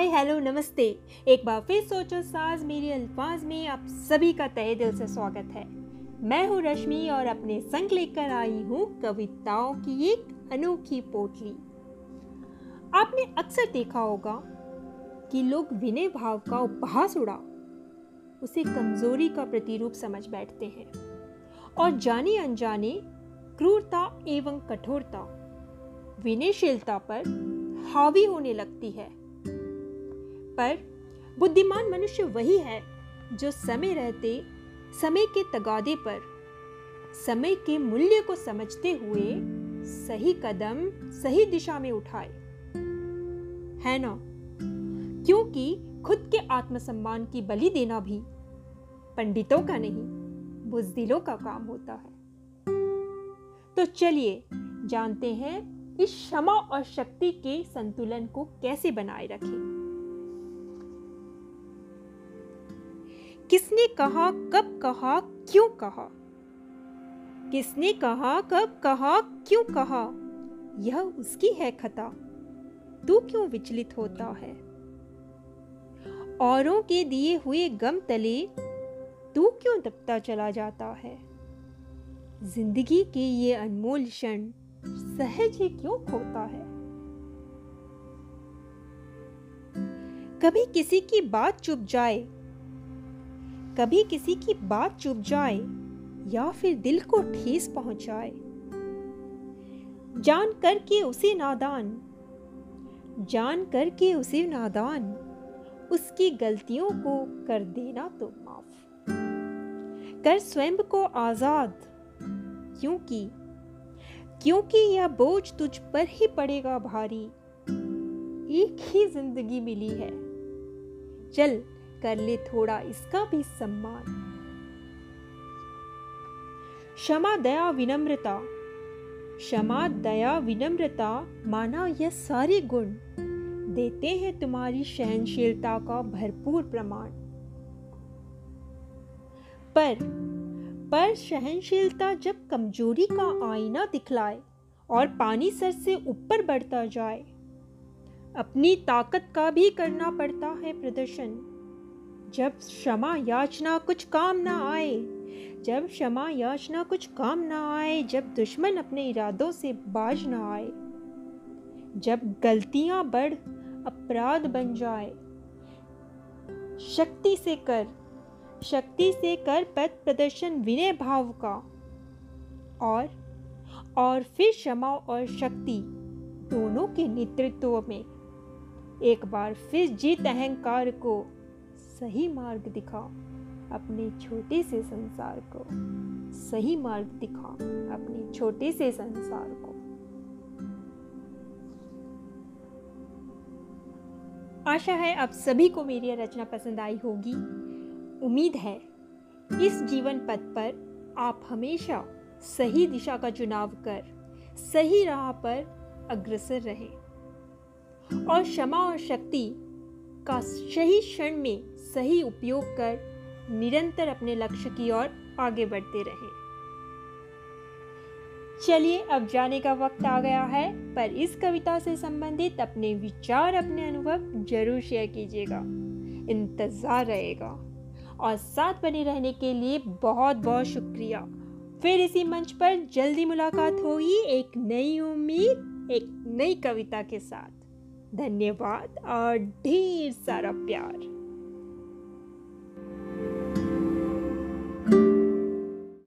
हाय, hello, नमस्ते। एक बार फिर सोचो, साज मेरे अल्फाज में आप सभी का तहे दिल से स्वागत है। मैं हूँ रश्मि और अपने संग लेकर आई हूँ कविताओं की एक अनोखी पोटली। आपने अक्सर देखा होगा कि लोग विनय भाव का उपहास उड़ा उसे कमज़ोरी का प्रतिरूप समझ बैठते हैं। और जाने अनजाने क्रूरता एवं कठोरता, विनयशीलता पर हावी होने लगती है। पर बुद्धिमान मनुष्य वही है जो समय रहते, समय के तगादे पर, समय के मूल्य को समझते हुए सही कदम, सही दिशा में उठाए। है ना? क्योंकि खुद के आत्मसम्मान की बलि देना भी पंडितों का नहीं, बुजदिलों का काम होता है। तो चलिए जानते हैं इस क्षमा और शक्ति के संतुलन को कैसे बनाए रखें। किसने कहा, कब कहा, क्यों कहा? किसने कहा, कब कहा, क्यों कहा? यह उसकी है खता। तू क्यों विचलित होता है? औरों के दिए हुए गम तले तू क्यों दबता चला जाता है? ज़िंदगी के ये अनमोल क्षण सहज ही क्यों खोता है? कभी किसी की बात चुप जाए कभी किसी की बात चुप जाए या फिर दिल को ठेस पहुँचाए। जान कर के उसे नादान, जान कर के उसे नादान, उसकी गलतियों को कर देना तो माफ़। कर स्वयं को आज़ाद, क्योंकि क्योंकि यह बोझ तुझ पर ही पड़ेगा भारी। एक ही ज़िंदगी मिली है। चल कर ले थोड़ा इसका भी सम्मान। क्षमा, दया, विनम्रता। क्षमा, दया, विनम्रता माना यह सारे गुण देते हैं तुम्हारी सहनशीलता का भरपूर प्रमाण। पर पर सहनशीलता जब कमज़ोरी का आईना दिखलाए और पानी सर से ऊपर बढ़ता जाए, अपनी ताकत का भी करना पड़ता है प्रदर्शन। जब क्षमा याचना कुछ काम ना आए, जब क्षमा याचना कुछ काम ना आए, जब दुश्मन अपने इरादों से बाज ना आए, जब गलतियाँ बढ़, अपराध बन जाए। शक्ति से कर, शक्ति से कर पथ प्रदर्शन विनय भाव का। और और फिर क्षमा और शक्ति दोनों के नेतृत्व में, एक बार फिर जीत अहंकार को सही मार्ग दिखा अपने छोटे से संसार को। सही मार्ग दिखा अपने छोटे से संसार को। आशा है आप सभी को मेरी रचना पसंद आई होगी। उम्मीद है इस जीवन पथ पर आप हमेशा सही दिशा का चुनाव कर, सही राह पर अग्रसर रहें। और क्षमा और शक्ति का सही क्षण में सही उपयोग कर निरंतर अपने लक्ष्य की ओर आगे बढ़ते रहें। चलिए, अब जाने का वक्त आ गया है, पर इस कविता से संबंधित अपने विचार, अपने अनुभव ज़रूर शेयर कीजिएगा। इंतज़ार रहेगा। और साथ बने रहने के लिए बहुत बहुत शुक्रिया। फिर इसी मंच पर जल्दी मुलाकात होगी एक नई उम्मीद, एक नई कविता के साथ। धन्यवाद और ढेर सारा प्यार।